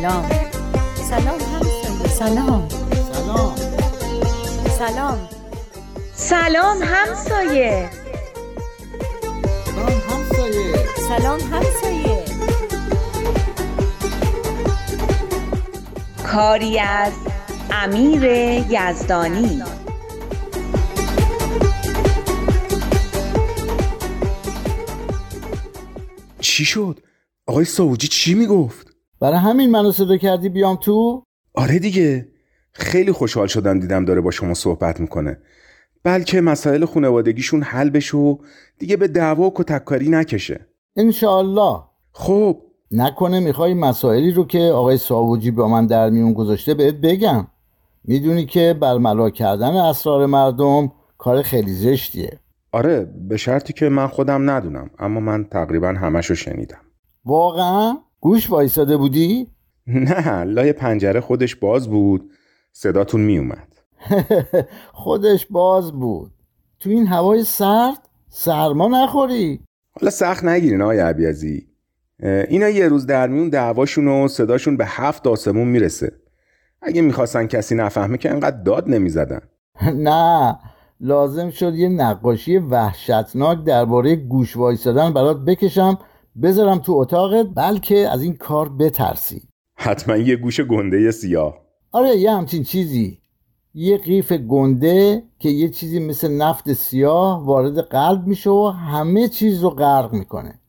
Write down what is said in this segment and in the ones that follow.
سلام. سلام همسایه سلام. سلام. سلام سلام همسایه سلام همسایه سلام همسایه کاری از امیر یزدانی. چی شد؟ آقای ساوجی چی می‌گفت؟ برای همین منو صدا کردی بیام تو؟ آره دیگه. خیلی خوشحال شدم دیدم داره با شما صحبت می‌کنه. بلکه مسائل خانوادگیشون حل بشه و دیگه به دعوا و کتککاری نکشه. انشاالله خب. نکنه می‌خوای مسائلی رو که آقای ساوجی با من در میون گذاشته بهت بگم. می‌دونی که برملا کردن اسرار مردم کار خیلی زشتیه. آره به شرطی که من خودم ندونم اما من تقریبا همشو شنیدم. واقعا؟ گوش وایساده بودی؟ نه لای پنجره خودش باز بود. صداتون میومد. خودش باز بود. تو این هوای سرد سرما نخوری؟ حالا سخت نگیرین آقای عبیزی. اینا یه روز در میون دعواشون و صداشون به هفت آسمون می‌رسه. اگه می‌خواستن کسی نفهمه که انقدر داد نمی‌زدن. نه لازم شد یه نقاشی وحشتناک درباره گوش وایسادن برات بکشم بذارم تو اتاقت بلکه از این کار بترسی. حتما یه گوش گنده سیاه. آره یه همچین چیزی. یه قیف گنده که یه چیزی مثل نفت سیاه وارد قلب میشه و همه چیز رو غرق می‌کنه.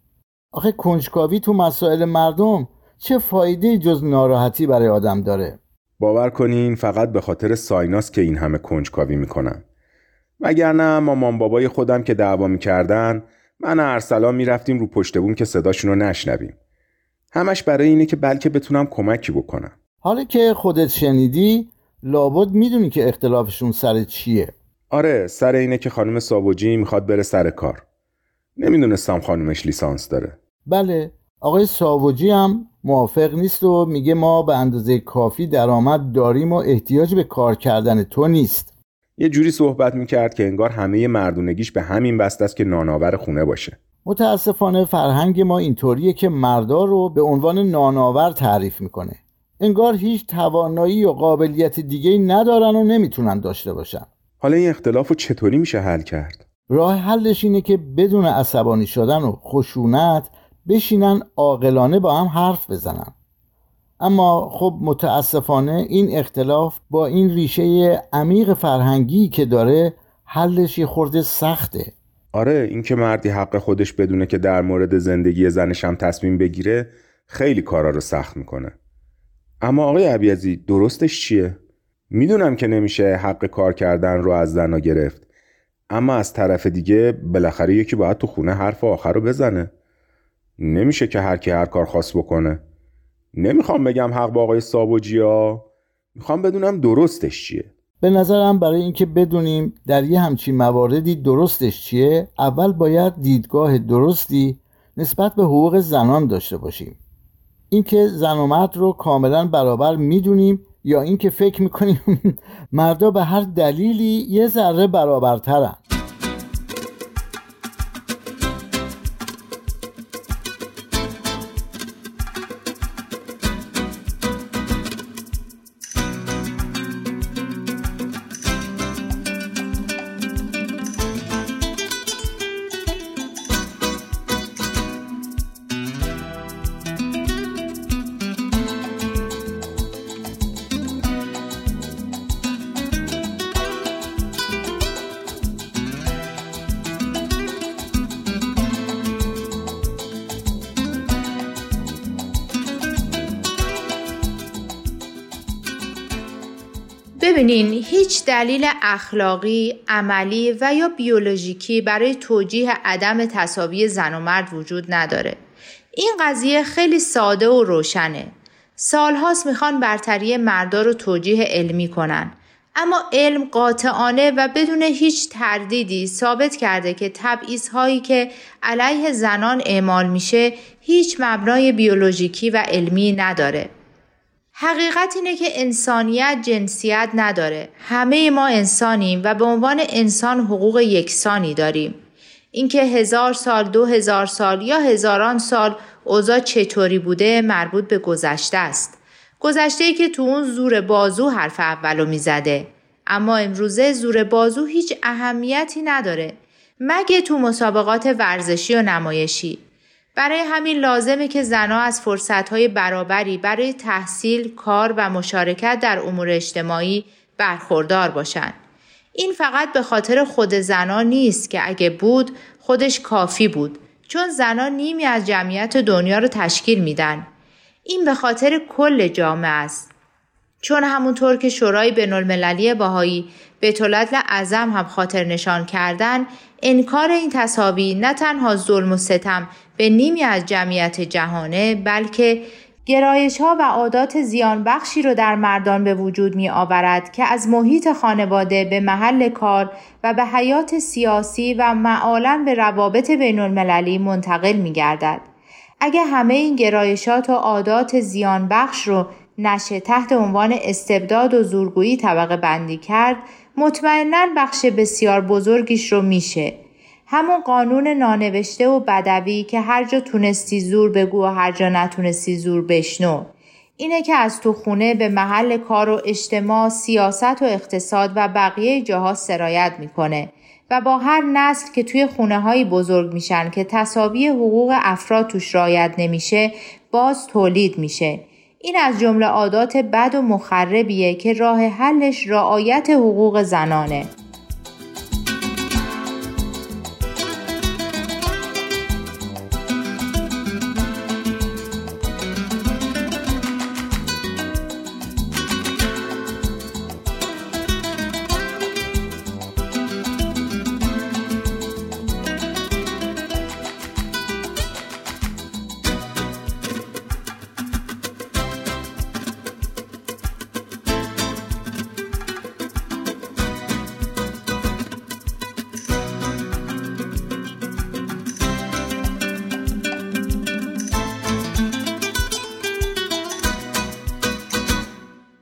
آخه کنجکاوی تو مسائل مردم چه فایده جز ناراحتی برای آدم داره؟ باور کنین فقط به خاطر سایناس که این همه کنجکاوی می‌کنن. وگرنه مامان بابای خودم که دعوا می‌کردن من و ارسلان می‌رفتیم رو پشت بوم که صداشون رو نشنویم. همش برای اینه که بلکه بتونم کمکی بکنم. حالا که خودت شنیدی لابد می‌دونی که اختلافشون سر چیه. آره سر اینه که خانم ساوجی می‌خواد بره سر کار. نمی‌دونستم خانمش لیسانس داره. بله آقای ساوجی هم موافق نیست و میگه ما به اندازه کافی درآمد داریم و احتیاج به کار کردن تو نیست. یه جوری صحبت می‌کرد که انگار همه مردونگیش به همین بست است که نانآور خونه باشه. متاسفانه فرهنگ ما اینطوریه که مردا رو به عنوان نانآور تعریف می‌کنه. انگار هیچ توانایی و قابلیت دیگه ندارن و نمی‌تونن داشته باشن. حالا این اختلاف رو چطوری میشه حل کرد؟ راه حلش اینه که بدون عصبانی شدن و خشونت بشینن عاقلانه با هم حرف بزنن. اما خب متاسفانه این اختلاف با این ریشه عمیق فرهنگی که داره حلش یه خورده سخته. آره اینکه مردی حق خودش بدونه که در مورد زندگی زنش هم تصمیم بگیره خیلی کارا رو سخت می‌کنه. اما آقای عبیزی درستش چیه؟ می‌دونم که نمیشه حق کار کردن رو از زنها گرفت. اما از طرف دیگه بالاخره یکی باید تو خونه حرف آخر رو بزنه. نمیشه که هر کی هر کار خاص بکنه. نمی‌خوام بگم حق با آقای سابوجی ها می‌خوام بدونم درستش چیه. به نظرم برای اینکه بدونیم در یه همچین مواردی درستش چیه اول باید دیدگاه درستی نسبت به حقوق زنان داشته باشیم. اینکه زن و مرد رو کاملا برابر می‌دونیم یا اینکه فکر می‌کنیم مردا به هر دلیلی یه ذره برابرترن. ببینین هیچ دلیل اخلاقی، عملی و یا بیولوژیکی برای توجیه عدم تصاوی زن و مرد وجود نداره. این قضیه خیلی ساده و روشنه. سالهاست می‌خوان برتری مردا رو توجیه علمی کنن. اما علم قاطعانه و بدون هیچ تردیدی ثابت کرده که تبعیض هایی که علیه زنان اعمال میشه هیچ مبنای بیولوژیکی و علمی نداره. حقیقت اینه که انسانیت جنسیت نداره. همه ما انسانیم و به عنوان انسان حقوق یکسانی داریم. اینکه هزار سال، دو هزار سال یا هزاران سال اوضاع چطوری بوده مربوط به گذشته است. گذشته که تو اون زور بازو حرف اولو می‌زده اما امروزه زور بازو هیچ اهمیتی نداره مگه تو مسابقات ورزشی و نمایشی برای همین لازمه که زنها از فرصتهای برابری برای تحصیل، کار و مشارکت در امور اجتماعی برخوردار باشند. این فقط به خاطر خود زنها نیست که اگه بود خودش کافی بود چون زنها نیمی از جمعیت دنیا رو تشکیل میدن. این به خاطر کل جامعه است. چون همونطور که شورای بین المللی باهایی به طولت اعظم هم خاطر نشان کردن انکار این تصاوی نه تنها ظلم و ستم به نیمی از جمعیت جهانه بلکه گرایش ها و عادات زیان بخشی رو در مردان به وجود می آورد که از محیط خانواده به محل کار و به حیات سیاسی و معالا به روابط بین المللی منتقل می گردد. اگر همه این گرایشات و عادات زیان بخش رو نشه تحت عنوان استبداد و زورگویی طبقه بندی کرد مطمئنا بخش بسیار بزرگیش رو میشه. همون قانون نانوشته و بدوی که هر جا تونستی زور بگو و هر جا نتونستی زور بشنو. اینه که از تو خونه به محل کار و اجتماع، سیاست و اقتصاد و بقیه جاها سرایت می‌کنه و با هر نسل که توی خونه های بزرگ میشن که تصاوی حقوق افراد توش رایت نمیشه باز تولید میشه. این از جمله عادات بد و مخربیه که راه حلش رعایت حقوق زنانه.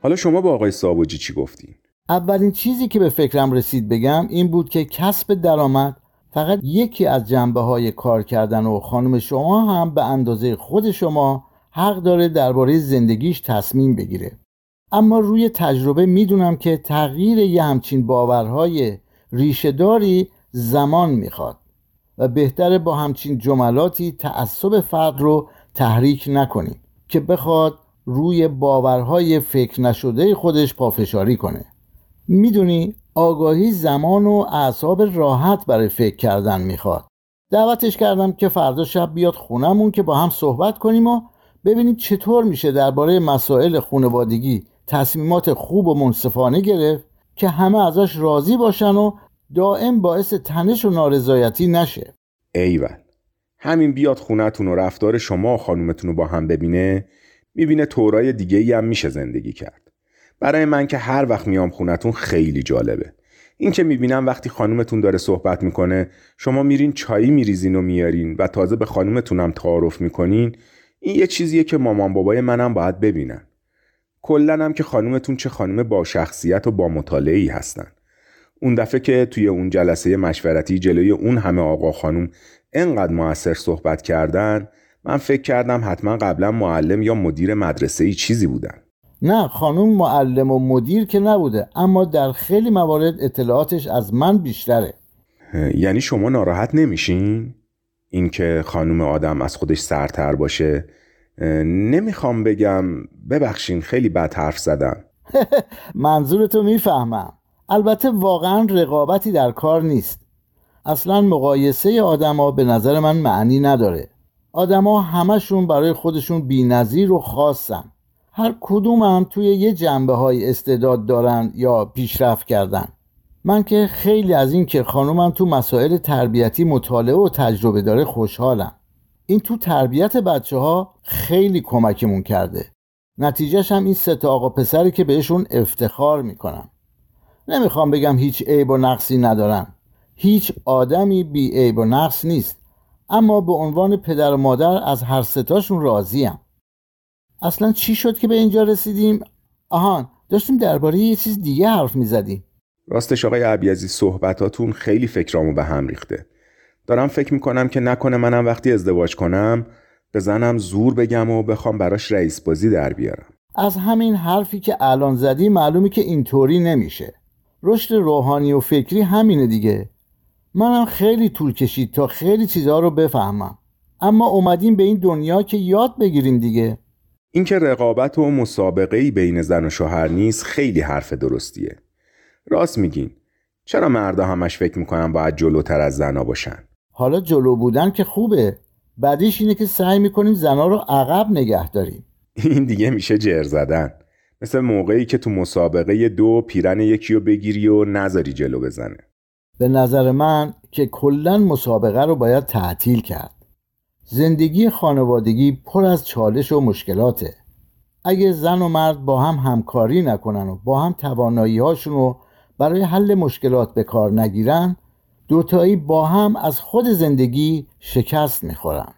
حالا شما با آقای سابوجی چی گفتین؟ اولین چیزی که به فکرم رسید بگم این بود که کسب درآمد فقط یکی از جنبه های کار کردن و خانم شما هم به اندازه خود شما حق داره درباره زندگیش تصمیم بگیره اما روی تجربه می‌دونم که تغییر یه همچین باورهای ریشهداری زمان می‌خواد و بهتره با همچین جملاتی تعصب فرد رو تحریک نکنیم که بخواد روی باورهای فکر نشده خودش پافشاری کنه. می‌دونی آگاهی زمان و اعصاب راحت برای فکر کردن می‌خواد. دعوتش کردم که فردا شب بیاد خونمون که با هم صحبت کنیم و ببینیم چطور میشه درباره مسائل خونوادگی تصمیمات خوب و منصفانه گرفت که همه ازش راضی باشن و دائم باعث تنش و نارضایتی نشه. ایول همین بیاد خونتون و رفتار شما و خانومتون رو با هم ببینه می‌بینه تورای دیگه ای هم میشه زندگی کرد. برای من که هر وقت میام خونتون خیلی جالبه. این که می‌بینم وقتی خانومتون داره صحبت می‌کنه شما میرین چایی میریزین و میارین و تازه به خانومتونم تعارف می‌کنین این یه چیزیه که مامان بابای منم باید ببینن. کلا هم که خانومتون چه خانم با شخصیت و با مطالعی هستن. اون دفعه که توی اون جلسه مشورتی جلوی اون همه آقا خانوم انقدر موثر صحبت کردن من فکر کردم حتما قبلا معلم یا مدیر مدرسه ای چیزی بودن. نه خانوم معلم و مدیر که نبوده اما در خیلی موارد اطلاعاتش از من بیشتره. یعنی شما ناراحت نمیشین؟ اینکه خانوم آدم از خودش سرتر باشه؟ نمی‌خوام بگم ببخشین خیلی بد حرف زدم. منظورتو می‌فهمم. البته واقعا رقابتی در کار نیست. اصلا مقایسه آدما به نظر من معنی نداره. آدما همشون برای خودشون بینظیر و خاصن. هر کدوم هم توی یه جنبه های استعداد دارن یا پیشرفت کردن. من که خیلی از این که خانومم تو مسائل تربیتی مطالعه و تجربه داره خوشحالم. این تو تربیت بچه ها خیلی کمکمون کرده. نتیجهش هم این سه آقا پسری که بهشون افتخار می‌کنم. نمی‌خوام بگم هیچ عیب و نقصی ندارن. هیچ آدمی بی عیب و نقص نیست. اما به عنوان پدر و مادر از هر ستاشون راضیم. اصلا چی شد که به اینجا رسیدیم؟ آهان داشتیم درباره یه چیز دیگه حرف می‌زدیم. راستش آقای عبیزی صحبتاتون خیلی فکرامو به هم ریخته. دارم فکر می‌کنم که نکنه منم وقتی ازدواج کنم به زنم زور بگم و بخوام براش رئیس بازی در بیارم. از همین حرفی که الان زدی معلومه که اینطوری نمیشه. رشد روحانی و فکری همینه دیگه. منم خیلی طول کشید تا خیلی چیزها رو بفهمم. اما اومدیم به این دنیا که یاد بگیریم دیگه. اینکه رقابت و مسابقه بین زن و شوهر نیست خیلی حرف درستیه. راست میگین. چرا مردا همش فکر می‌کنن باید جلوتر از زنا باشن؟ حالا جلو بودن که خوبه. بعدیش اینه که سعی می‌کنیم زنا رو عقب نگه داریم. این دیگه میشه جر زدن. مثل موقعی که تو مسابقه دو پیرن یکی رو بگیری و نذاری جلو بزنه. به نظر من که کلا مسابقه رو باید تعطیل کرد. زندگی خانوادگی پر از چالش و مشکلاته. اگه زن و مرد با هم همکاری نکنن و با هم توانایی هاشون رو برای حل مشکلات به کار نگیرن دوتایی با هم از خود زندگی شکست می‌خورن.